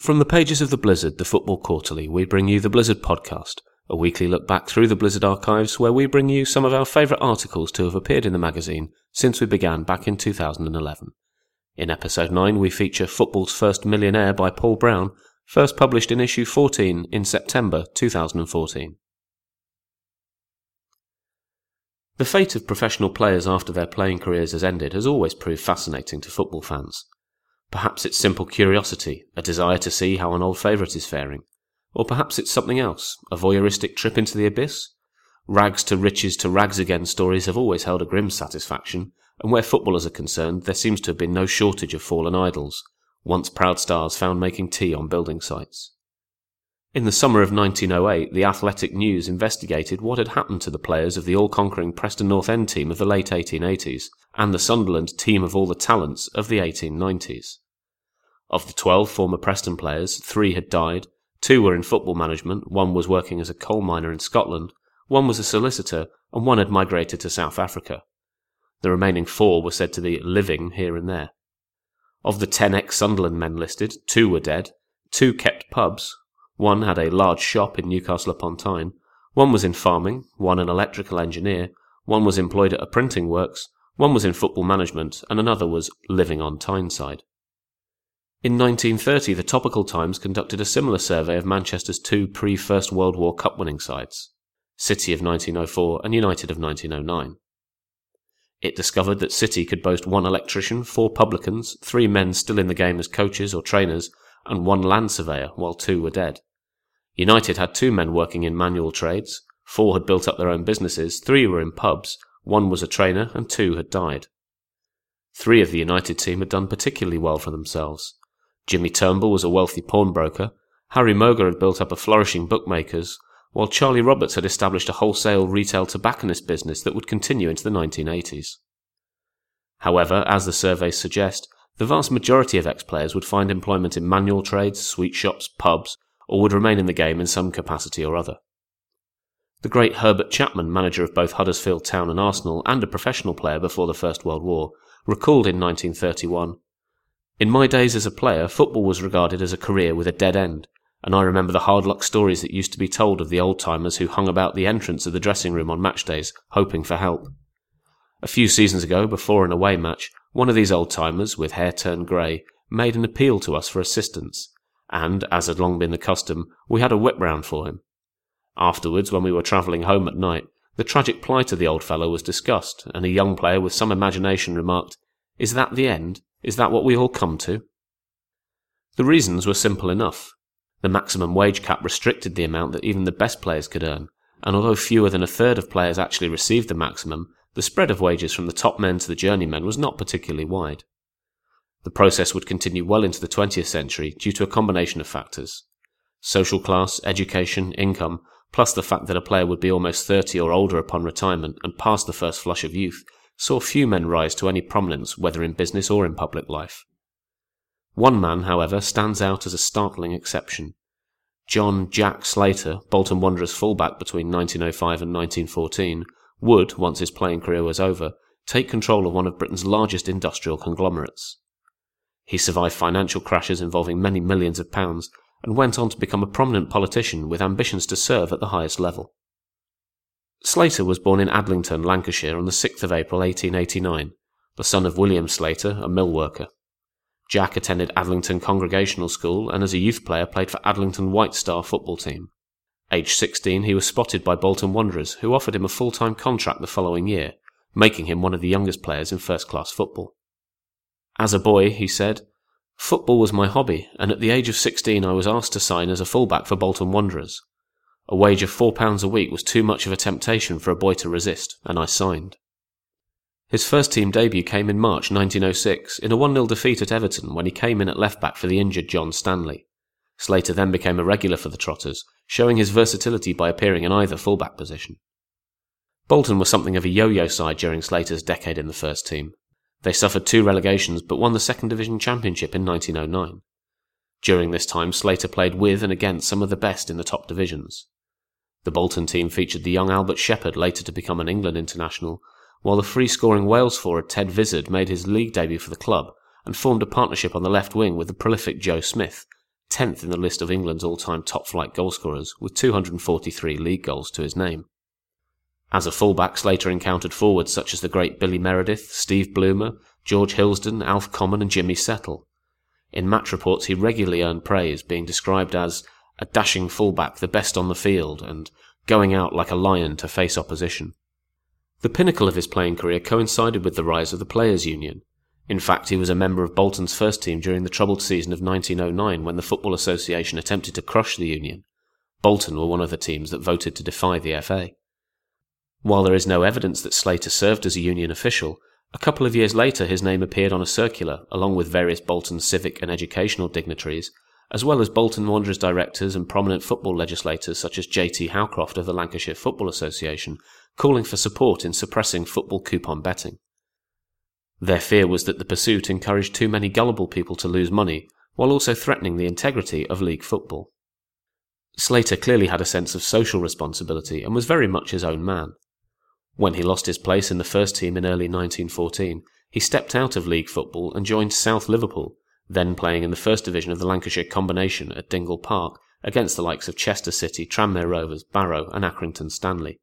From the pages of the Blizzard, the Football Quarterly, we bring you the Blizzard Podcast, a weekly look back through the Blizzard archives where we bring you some of our favourite articles to have appeared in the magazine since we began back in 2011. In episode 9, we feature Football's First Millionaire by Paul Brown, first published in issue 14 in September 2014. The fate of professional players after their playing careers has ended has always proved fascinating to football fans. Perhaps it's simple curiosity, a desire to see how an old favourite is faring. Or perhaps it's something else, a voyeuristic trip into the abyss? Rags to riches to rags again stories have always held a grim satisfaction, and where footballers are concerned, there seems to have been no shortage of fallen idols, once proud stars found making tea on building sites. In the summer of 1908, the Athletic News investigated what had happened to the players of the all conquering Preston North End team of the late 1880s and the Sunderland team of all the talents of the 1890s. Of the 12 former Preston players, three had died, two were in football management, one was working as a coal miner in Scotland, one was a solicitor, and one had migrated to South Africa. The remaining four were said to be living here and there. Of the 10 ex Sunderland men listed, two were dead, two kept pubs, one had a large shop in Newcastle upon Tyne. One was in farming, one an electrical engineer, one was employed at a printing works, one was in football management, and another was living on Tyneside. In 1930, the Topical Times conducted a similar survey of Manchester's two pre First World War Cup winning sides City of 1904 and United of 1909. It discovered that City could boast one electrician, four publicans, three men still in the game as coaches or trainers, and one land surveyor, while two were dead. United had two men working in manual trades, four had built up their own businesses, three were in pubs, one was a trainer, and two had died. Three of the United team had done particularly well for themselves. Jimmy Turnbull was a wealthy pawnbroker, Harry Moger had built up a flourishing bookmaker's, while Charlie Roberts had established a wholesale retail tobacconist business that would continue into the 1980s. However, as the surveys suggest, the vast majority of ex players would find employment in manual trades, sweet shops, pubs, or would remain in the game in some capacity or other. The great Herbert Chapman, manager of both Huddersfield Town and Arsenal, and a professional player before the First World War, recalled in 1931 In my days as a player, football was regarded as a career with a dead end, and I remember the hard luck stories that used to be told of the old timers who hung about the entrance of the dressing room on match days, hoping for help. A few seasons ago, before an away match, one of these old timers, with hair turned grey, made an appeal to us for assistance, and, as had long been the custom, we had a whip round for him. Afterwards, when we were travelling home at night, the tragic plight of the old fellow was discussed, and a young player with some imagination remarked, Is that the end? Is that what we all come to? The reasons were simple enough. The maximum wage cap restricted the amount that even the best players could earn, and although fewer than a third of players actually received the maximum, the spread of wages from the top men to the journeymen was not particularly wide. The process would continue well into the 20th century due to a combination of factors social class, education, income, plus the fact that a player would be almost 30 or older upon retirement and past the first flush of youth, saw few men rise to any prominence whether in business or in public life. One man, however, stands out as a startling exception. John Jack Slater, Bolton Wanderers fullback between 1905 and 1914, would, once his playing career was over, take control of one of Britain's largest industrial conglomerates. He survived financial crashes involving many millions of pounds and went on to become a prominent politician with ambitions to serve at the highest level. Slater was born in Adlington, Lancashire on the 6th of April 1889, the son of William Slater, a mill worker. Jack attended Adlington Congregational School and as a youth player played for Adlington White Star football team. Aged 16, he was spotted by Bolton Wanderers, who offered him a full-time contract the following year, making him one of the youngest players in first-class football. As a boy, he said, Football was my hobby, and at the age of 16 I was asked to sign as a fullback for Bolton Wanderers. A wage of £4 a week was too much of a temptation for a boy to resist, and I signed. His first team debut came in March 1906 in a 1 0 defeat at Everton when he came in at left back for the injured John Stanley. Slater then became a regular for the Trotters, showing his versatility by appearing in either fullback position. Bolton was something of a yo yo side during Slater's decade in the first team. They suffered two relegations but won the Second Division Championship in 1909. During this time, Slater played with and against some of the best in the top divisions. The Bolton team featured the young Albert Shepherd, later to become an England international, while the free scoring Wales forward Ted Vizard made his league debut for the club and formed a partnership on the left wing with the prolific Joe Smith, 10th in the list of England's all time top flight goalscorers, with 243 league goals to his name. As a fullback, Slater encountered forwards such as the great Billy Meredith, Steve Bloomer, George Hilsdon, Alf Common, and Jimmy Settle. In match reports, he regularly earned praise, being described as a dashing fullback, the best on the field, and going out like a lion to face opposition. The pinnacle of his playing career coincided with the rise of the Players' Union. In fact, he was a member of Bolton's first team during the troubled season of 1909 when the Football Association attempted to crush the Union. Bolton were one of the teams that voted to defy the FA. While there is no evidence that Slater served as a Union official, a couple of years later his name appeared on a circular along with various Bolton civic and educational dignitaries as well as Bolton Wanderers directors and prominent football legislators such as J.T. Howcroft of the Lancashire Football Association, calling for support in suppressing football coupon betting. Their fear was that the pursuit encouraged too many gullible people to lose money, while also threatening the integrity of league football. Slater clearly had a sense of social responsibility and was very much his own man. When he lost his place in the first team in early 1914, he stepped out of league football and joined South Liverpool, then playing in the first division of the Lancashire Combination at Dingle Park against the likes of Chester City, Tranmere Rovers, Barrow, and Accrington Stanley.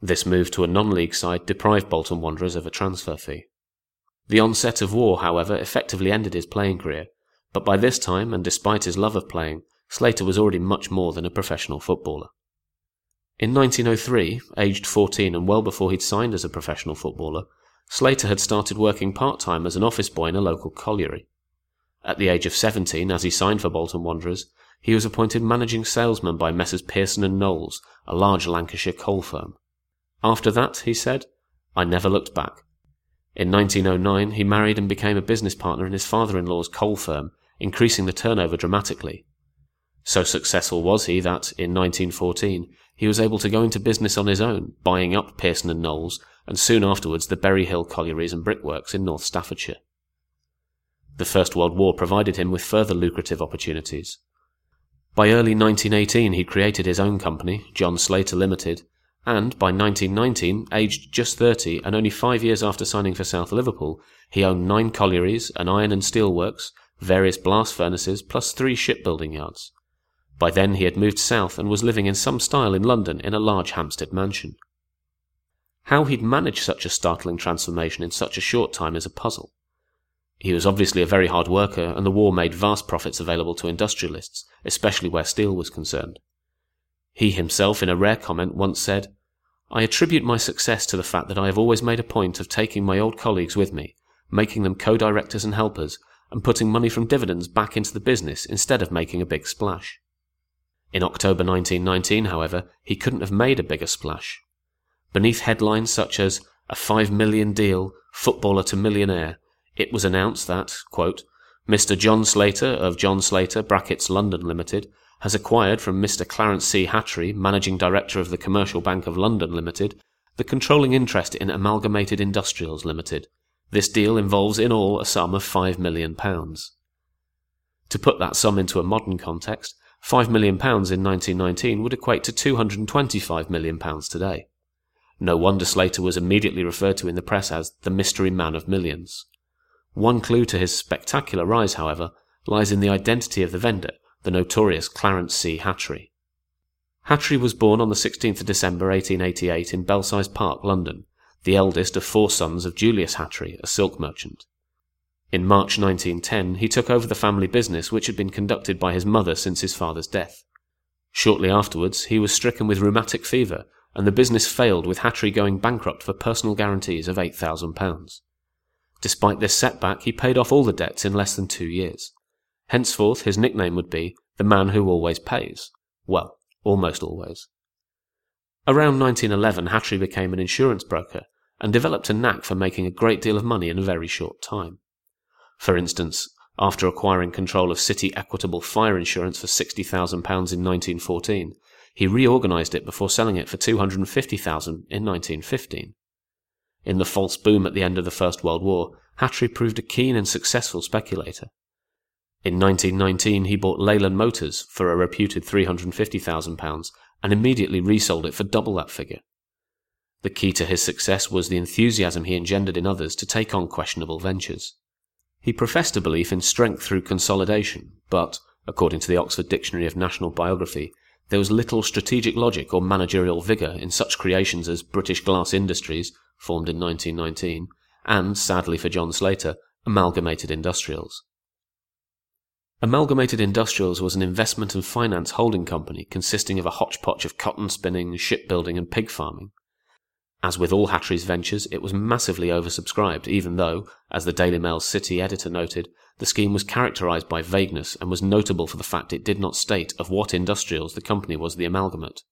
This move to a non league side deprived Bolton Wanderers of a transfer fee. The onset of war, however, effectively ended his playing career, but by this time, and despite his love of playing, Slater was already much more than a professional footballer. In 1903, aged 14 and well before he'd signed as a professional footballer, Slater had started working part time as an office boy in a local colliery. At the age of 17, as he signed for Bolton Wanderers, he was appointed managing salesman by Messrs. Pearson and Knowles, a large Lancashire coal firm. After that, he said, I never looked back. In 1909, he married and became a business partner in his father in law's coal firm, increasing the turnover dramatically. So successful was he that, in 1914, he was able to go into business on his own, buying up Pearson and Knowles, and soon afterwards the Berry Hill Collieries and Brickworks in North Staffordshire. The First World War provided him with further lucrative opportunities. By early 1918, he created his own company, John Slater Limited, and by 1919, aged just 30 and only five years after signing for South Liverpool, he owned nine collieries, an iron and steel works, various blast furnaces, plus three shipbuilding yards. By then he had moved south and was living in some style in London in a large Hampstead mansion. How he'd managed such a startling transformation in such a short time is a puzzle. He was obviously a very hard worker, and the war made vast profits available to industrialists, especially where steel was concerned. He himself, in a rare comment, once said, I attribute my success to the fact that I have always made a point of taking my old colleagues with me, making them co directors and helpers, and putting money from dividends back into the business instead of making a big splash. In October 1919, however, he couldn't have made a bigger splash. Beneath headlines such as a five million deal, footballer to millionaire, it was announced that, quote, Mr. John Slater of John Slater brackets London Limited has acquired from Mr. Clarence C. Hatry, Managing Director of the Commercial Bank of London Limited, the controlling interest in Amalgamated Industrials Limited. This deal involves in all a sum of five million pounds. To put that sum into a modern context, five million pounds in 1919 would equate to 225 million pounds today. No wonder Slater was immediately referred to in the press as the mystery man of millions. One clue to his spectacular rise, however, lies in the identity of the vendor, the notorious Clarence C. Hatry. Hatry was born on the 16th of December 1888 in Belsize Park, London, the eldest of four sons of Julius Hatry, a silk merchant. In March 1910, he took over the family business which had been conducted by his mother since his father's death. Shortly afterwards, he was stricken with rheumatic fever, and the business failed with Hatry going bankrupt for personal guarantees of £8,000. Despite this setback, he paid off all the debts in less than two years. Henceforth, his nickname would be the man who always pays. Well, almost always. Around 1911, Hatry became an insurance broker and developed a knack for making a great deal of money in a very short time. For instance, after acquiring control of City Equitable Fire Insurance for £60,000 in 1914, he reorganized it before selling it for 250000 in 1915. In the false boom at the end of the First World War, Hatry proved a keen and successful speculator. In 1919, he bought Leyland Motors for a reputed £350,000 and immediately resold it for double that figure. The key to his success was the enthusiasm he engendered in others to take on questionable ventures. He professed a belief in strength through consolidation, but, according to the Oxford Dictionary of National Biography, there was little strategic logic or managerial vigour in such creations as British Glass Industries, formed in 1919, and, sadly for John Slater, Amalgamated Industrials. Amalgamated Industrials was an investment and finance holding company consisting of a hodgepodge of cotton spinning, shipbuilding, and pig farming. As with all Hatry's ventures, it was massively oversubscribed, even though, as the Daily Mail's city editor noted, the scheme was characterized by vagueness and was notable for the fact it did not state of what industrials the company was the amalgamate.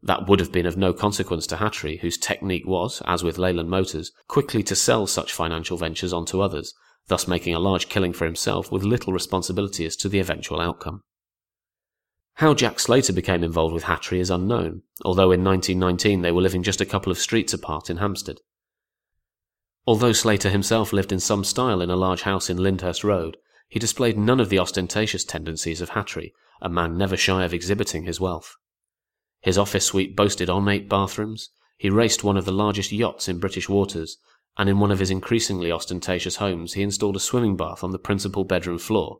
That would have been of no consequence to Hatry, whose technique was, as with Leyland Motors, quickly to sell such financial ventures on to others, thus making a large killing for himself with little responsibility as to the eventual outcome. How Jack Slater became involved with Hatry is unknown, although in 1919 they were living just a couple of streets apart in Hampstead. Although Slater himself lived in some style in a large house in Lyndhurst Road, he displayed none of the ostentatious tendencies of Hatry, a man never shy of exhibiting his wealth. His office suite boasted ornate bathrooms, he raced one of the largest yachts in British waters, and in one of his increasingly ostentatious homes he installed a swimming bath on the principal bedroom floor,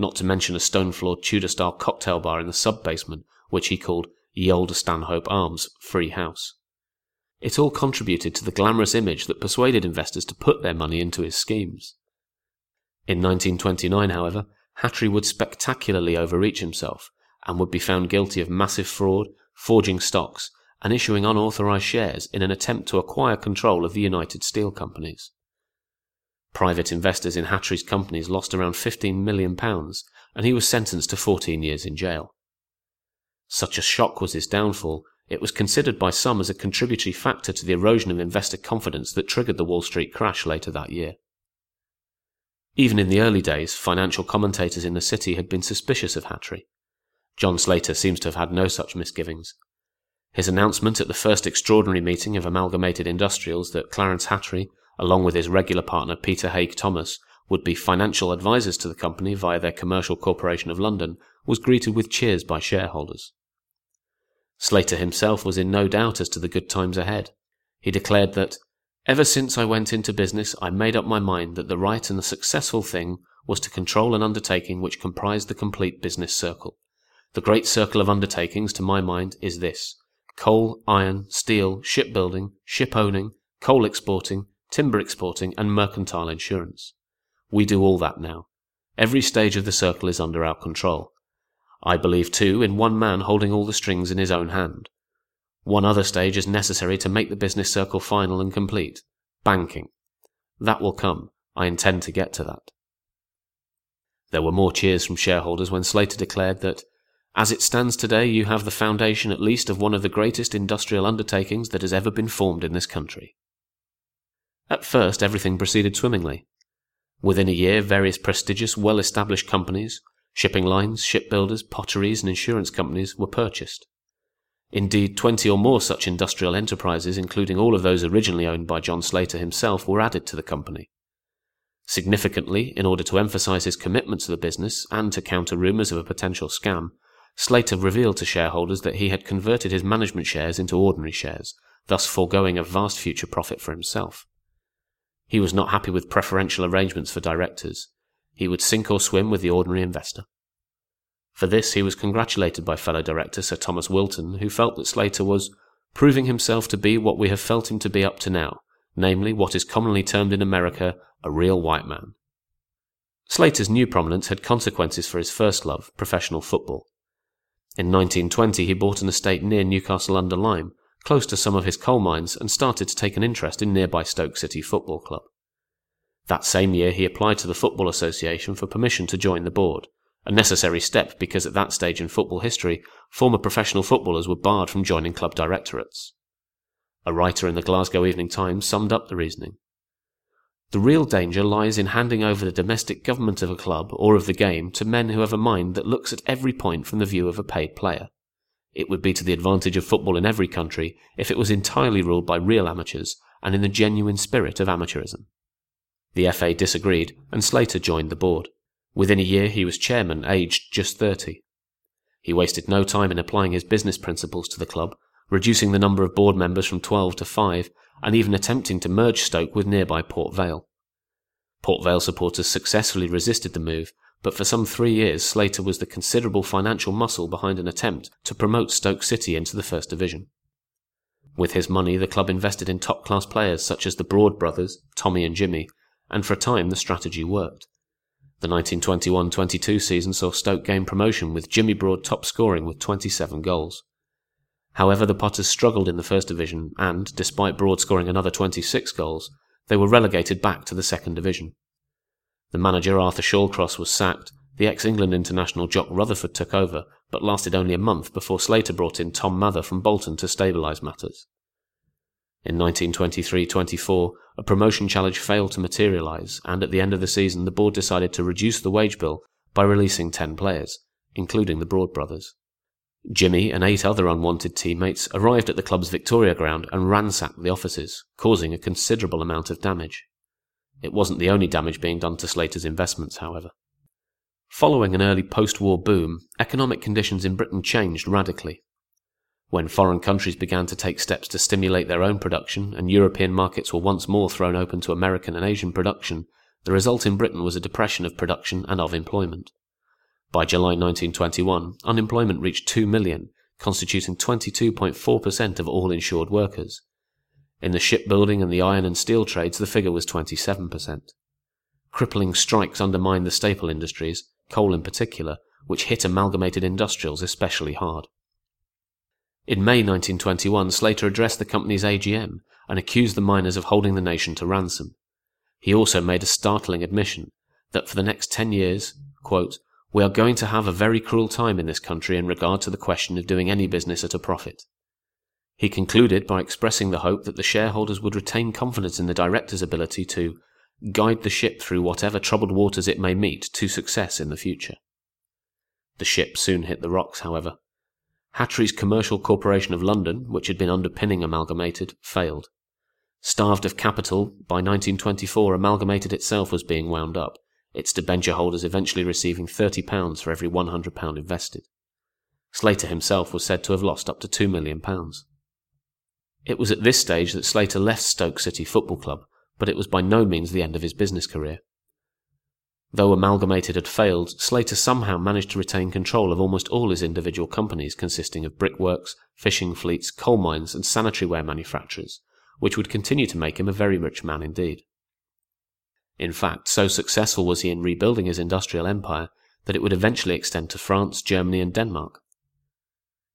not to mention a stone floored Tudor style cocktail bar in the sub basement, which he called Ye Olde Stanhope Arms Free House. It all contributed to the glamorous image that persuaded investors to put their money into his schemes. In 1929, however, Hatry would spectacularly overreach himself and would be found guilty of massive fraud, forging stocks, and issuing unauthorized shares in an attempt to acquire control of the United Steel Companies. Private investors in Hatry's companies lost around £15 million, and he was sentenced to 14 years in jail. Such a shock was his downfall, it was considered by some as a contributory factor to the erosion of investor confidence that triggered the Wall Street crash later that year. Even in the early days, financial commentators in the city had been suspicious of Hatry. John Slater seems to have had no such misgivings. His announcement at the first extraordinary meeting of Amalgamated Industrials that Clarence Hatry, along with his regular partner Peter Haig Thomas, would be financial advisers to the company via their Commercial Corporation of London, was greeted with cheers by shareholders. Slater himself was in no doubt as to the good times ahead. He declared that, Ever since I went into business, I made up my mind that the right and the successful thing was to control an undertaking which comprised the complete business circle. The great circle of undertakings, to my mind, is this coal, iron, steel, shipbuilding, ship owning, coal exporting, timber exporting, and mercantile insurance. We do all that now. Every stage of the circle is under our control. I believe, too, in one man holding all the strings in his own hand. One other stage is necessary to make the business circle final and complete banking. That will come. I intend to get to that. There were more cheers from shareholders when Slater declared that as it stands today, you have the foundation at least of one of the greatest industrial undertakings that has ever been formed in this country. At first, everything proceeded swimmingly. Within a year, various prestigious, well established companies, shipping lines, shipbuilders, potteries, and insurance companies were purchased. Indeed, twenty or more such industrial enterprises, including all of those originally owned by John Slater himself, were added to the company. Significantly, in order to emphasize his commitment to the business and to counter rumors of a potential scam, Slater revealed to shareholders that he had converted his management shares into ordinary shares, thus foregoing a vast future profit for himself. He was not happy with preferential arrangements for directors. He would sink or swim with the ordinary investor. For this he was congratulated by fellow director Sir Thomas Wilton, who felt that Slater was proving himself to be what we have felt him to be up to now, namely what is commonly termed in America a real white man. Slater's new prominence had consequences for his first love, professional football. In 1920, he bought an estate near Newcastle under Lyme, close to some of his coal mines, and started to take an interest in nearby Stoke City Football Club. That same year, he applied to the Football Association for permission to join the board, a necessary step because at that stage in football history, former professional footballers were barred from joining club directorates. A writer in the Glasgow Evening Times summed up the reasoning. The real danger lies in handing over the domestic government of a club or of the game to men who have a mind that looks at every point from the view of a paid player. It would be to the advantage of football in every country if it was entirely ruled by real amateurs and in the genuine spirit of amateurism. The FA disagreed, and Slater joined the board. Within a year, he was chairman, aged just 30. He wasted no time in applying his business principles to the club, reducing the number of board members from 12 to 5 and even attempting to merge Stoke with nearby Port Vale. Port Vale supporters successfully resisted the move, but for some three years Slater was the considerable financial muscle behind an attempt to promote Stoke City into the First Division. With his money, the club invested in top class players such as the Broad brothers, Tommy and Jimmy, and for a time the strategy worked. The 1921 22 season saw Stoke gain promotion with Jimmy Broad top scoring with 27 goals. However, the Potters struggled in the First Division and, despite Broad scoring another 26 goals, they were relegated back to the Second Division. The manager Arthur Shallcross was sacked, the ex England international Jock Rutherford took over, but lasted only a month before Slater brought in Tom Mather from Bolton to stabilise matters. In 1923 24, a promotion challenge failed to materialise, and at the end of the season, the board decided to reduce the wage bill by releasing 10 players, including the Broad brothers. Jimmy and eight other unwanted teammates arrived at the club's Victoria ground and ransacked the offices, causing a considerable amount of damage. It wasn't the only damage being done to Slater's investments, however. Following an early post war boom, economic conditions in Britain changed radically. When foreign countries began to take steps to stimulate their own production and European markets were once more thrown open to American and Asian production, the result in Britain was a depression of production and of employment. By July 1921, unemployment reached 2 million, constituting 22.4% of all insured workers. In the shipbuilding and the iron and steel trades, the figure was 27%. Crippling strikes undermined the staple industries, coal in particular, which hit amalgamated industrials especially hard. In May 1921, Slater addressed the company's AGM and accused the miners of holding the nation to ransom. He also made a startling admission that for the next 10 years, quote, we are going to have a very cruel time in this country in regard to the question of doing any business at a profit. He concluded by expressing the hope that the shareholders would retain confidence in the directors' ability to guide the ship through whatever troubled waters it may meet to success in the future. The ship soon hit the rocks, however. Hatry's Commercial Corporation of London, which had been underpinning Amalgamated, failed. Starved of capital, by 1924 Amalgamated itself was being wound up, its debenture holders eventually receiving £30 for every £100 invested. Slater himself was said to have lost up to £2 million. It was at this stage that Slater left Stoke City Football Club, but it was by no means the end of his business career. Though Amalgamated had failed, Slater somehow managed to retain control of almost all his individual companies consisting of brickworks, fishing fleets, coal mines, and sanitary ware manufacturers, which would continue to make him a very rich man indeed. In fact, so successful was he in rebuilding his industrial empire that it would eventually extend to France, Germany, and Denmark.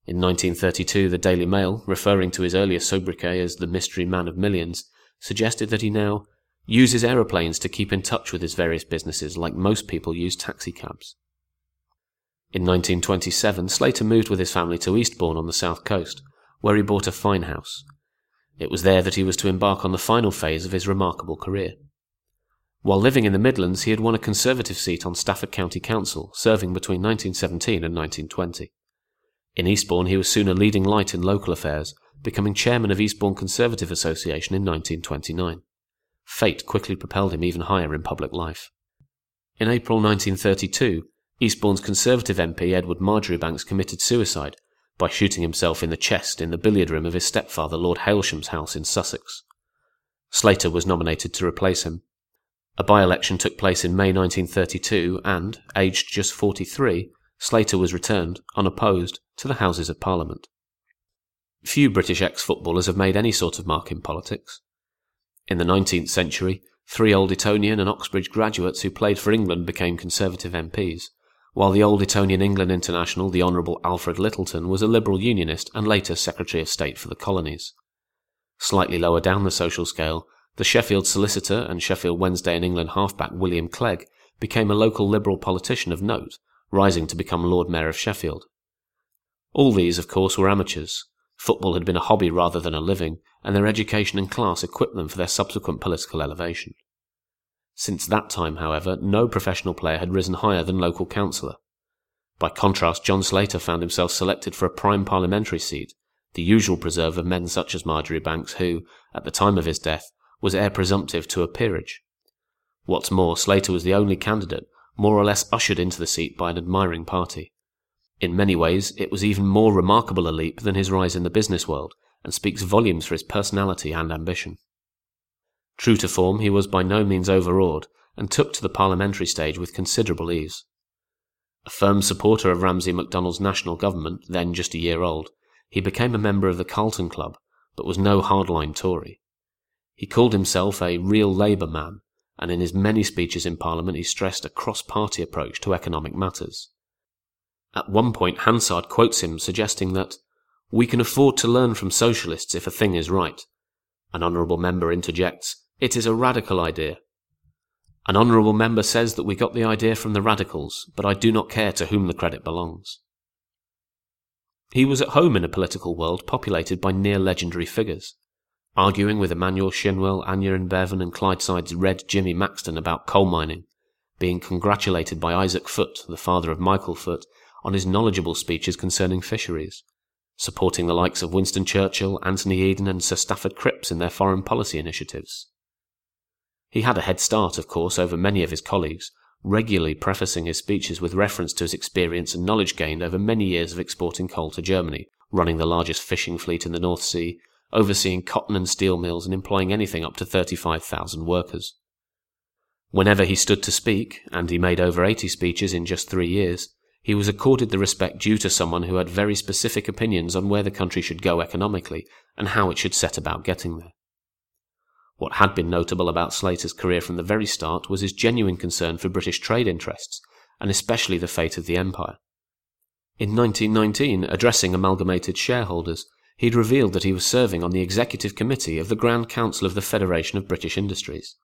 In 1932, the Daily Mail, referring to his earlier sobriquet as the mystery man of millions, suggested that he now uses aeroplanes to keep in touch with his various businesses like most people use taxicabs. In 1927, Slater moved with his family to Eastbourne on the south coast, where he bought a fine house. It was there that he was to embark on the final phase of his remarkable career. While living in the Midlands, he had won a Conservative seat on Stafford County Council, serving between 1917 and 1920. In Eastbourne, he was soon a leading light in local affairs, becoming chairman of Eastbourne Conservative Association in 1929. Fate quickly propelled him even higher in public life. In April 1932, Eastbourne's Conservative MP Edward Marjoribanks committed suicide by shooting himself in the chest in the billiard room of his stepfather Lord Hailsham's house in Sussex. Slater was nominated to replace him. A by election took place in May 1932, and, aged just 43, Slater was returned, unopposed, to the Houses of Parliament. Few British ex footballers have made any sort of mark in politics. In the 19th century, three Old Etonian and Oxbridge graduates who played for England became Conservative MPs, while the Old Etonian England international, the Honourable Alfred Lyttelton, was a Liberal Unionist and later Secretary of State for the Colonies. Slightly lower down the social scale, the Sheffield solicitor and Sheffield Wednesday and England halfback William Clegg became a local Liberal politician of note, rising to become Lord Mayor of Sheffield. All these, of course, were amateurs. Football had been a hobby rather than a living, and their education and class equipped them for their subsequent political elevation. Since that time, however, no professional player had risen higher than local councillor. By contrast, John Slater found himself selected for a prime parliamentary seat, the usual preserve of men such as Marjoribanks, who, at the time of his death, was heir presumptive to a peerage. What's more, Slater was the only candidate more or less ushered into the seat by an admiring party. In many ways, it was even more remarkable a leap than his rise in the business world, and speaks volumes for his personality and ambition. True to form, he was by no means overawed, and took to the parliamentary stage with considerable ease. A firm supporter of Ramsay MacDonald's national government, then just a year old, he became a member of the Carlton Club, but was no hardline Tory. He called himself a real Labour man, and in his many speeches in Parliament he stressed a cross party approach to economic matters. At one point, Hansard quotes him suggesting that we can afford to learn from socialists if a thing is right. An honourable member interjects, It is a radical idea. An honourable member says that we got the idea from the radicals, but I do not care to whom the credit belongs. He was at home in a political world populated by near legendary figures, arguing with Emmanuel Shinwell, Aneurin Bevan, and Clydeside's Red Jimmy Maxton about coal mining, being congratulated by Isaac Foot, the father of Michael Foot, on his knowledgeable speeches concerning fisheries, supporting the likes of Winston Churchill, Anthony Eden, and Sir Stafford Cripps in their foreign policy initiatives. He had a head start, of course, over many of his colleagues, regularly prefacing his speeches with reference to his experience and knowledge gained over many years of exporting coal to Germany, running the largest fishing fleet in the North Sea, overseeing cotton and steel mills, and employing anything up to 35,000 workers. Whenever he stood to speak, and he made over 80 speeches in just three years, he was accorded the respect due to someone who had very specific opinions on where the country should go economically and how it should set about getting there. What had been notable about Slater's career from the very start was his genuine concern for British trade interests, and especially the fate of the Empire. In 1919, addressing amalgamated shareholders, he'd revealed that he was serving on the executive committee of the Grand Council of the Federation of British Industries.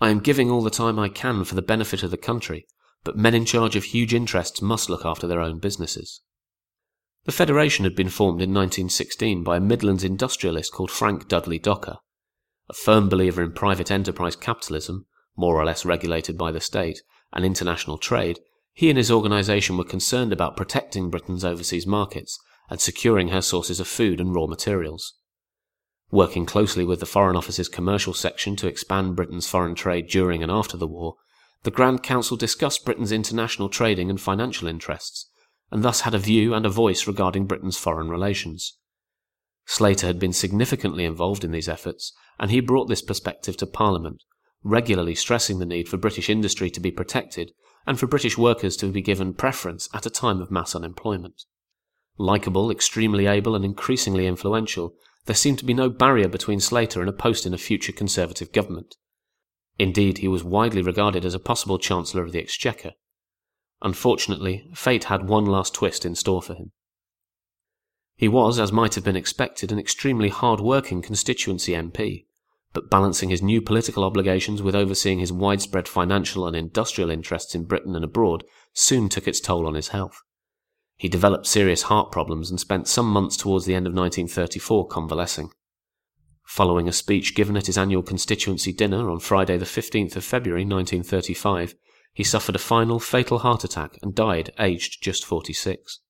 I am giving all the time I can for the benefit of the country, but men in charge of huge interests must look after their own businesses. The Federation had been formed in 1916 by a Midlands industrialist called Frank Dudley Docker. A firm believer in private enterprise capitalism, more or less regulated by the state, and international trade, he and his organisation were concerned about protecting Britain's overseas markets and securing her sources of food and raw materials. Working closely with the Foreign Office's commercial section to expand Britain's foreign trade during and after the war, the Grand Council discussed Britain's international trading and financial interests, and thus had a view and a voice regarding Britain's foreign relations. Slater had been significantly involved in these efforts, and he brought this perspective to Parliament, regularly stressing the need for British industry to be protected and for British workers to be given preference at a time of mass unemployment. Likeable, extremely able, and increasingly influential, there seemed to be no barrier between Slater and a post in a future Conservative government. Indeed, he was widely regarded as a possible Chancellor of the Exchequer. Unfortunately, fate had one last twist in store for him. He was, as might have been expected, an extremely hard-working constituency MP, but balancing his new political obligations with overseeing his widespread financial and industrial interests in Britain and abroad soon took its toll on his health. He developed serious heart problems and spent some months towards the end of 1934 convalescing. Following a speech given at his annual constituency dinner on Friday, the 15th of February 1935, he suffered a final fatal heart attack and died aged just 46.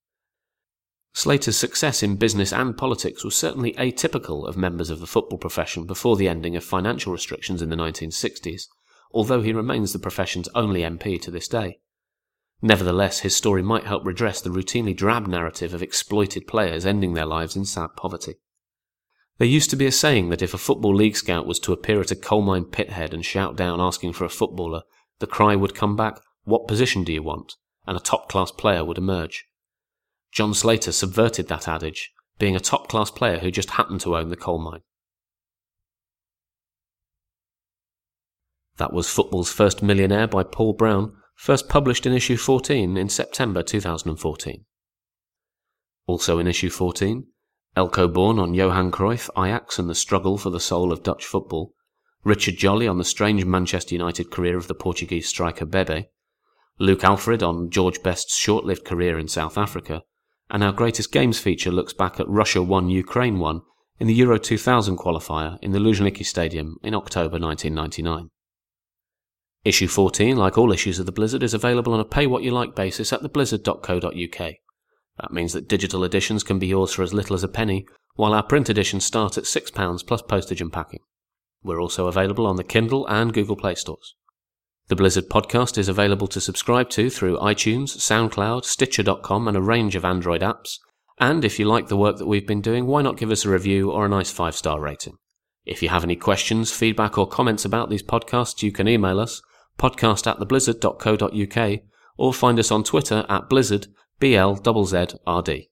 Slater's success in business and politics was certainly atypical of members of the football profession before the ending of financial restrictions in the 1960s, although he remains the profession's only MP to this day. Nevertheless, his story might help redress the routinely drab narrative of exploited players ending their lives in sad poverty. There used to be a saying that if a Football League scout was to appear at a coal mine pithead and shout down asking for a footballer, the cry would come back, What position do you want? and a top class player would emerge. John Slater subverted that adage, being a top class player who just happened to own the coal mine. That was Football's First Millionaire by Paul Brown, first published in issue 14 in September 2014. Also in issue 14, Elko Born on Johan Cruyff, Ajax, and the struggle for the soul of Dutch football, Richard Jolly on the strange Manchester United career of the Portuguese striker Bebe, Luke Alfred on George Best's short lived career in South Africa, and our greatest games feature looks back at Russia 1 Ukraine 1 in the Euro 2000 qualifier in the Luzhniki Stadium in October 1999. Issue 14, like all issues of The Blizzard, is available on a pay what you like basis at theblizzard.co.uk. That means that digital editions can be yours for as little as a penny, while our print editions start at £6 plus postage and packing. We're also available on the Kindle and Google Play stores. The Blizzard podcast is available to subscribe to through iTunes, SoundCloud, Stitcher.com, and a range of Android apps. And if you like the work that we've been doing, why not give us a review or a nice five star rating? If you have any questions, feedback, or comments about these podcasts, you can email us podcast at theblizzard.co.uk or find us on Twitter at Blizzard, BLZZRD.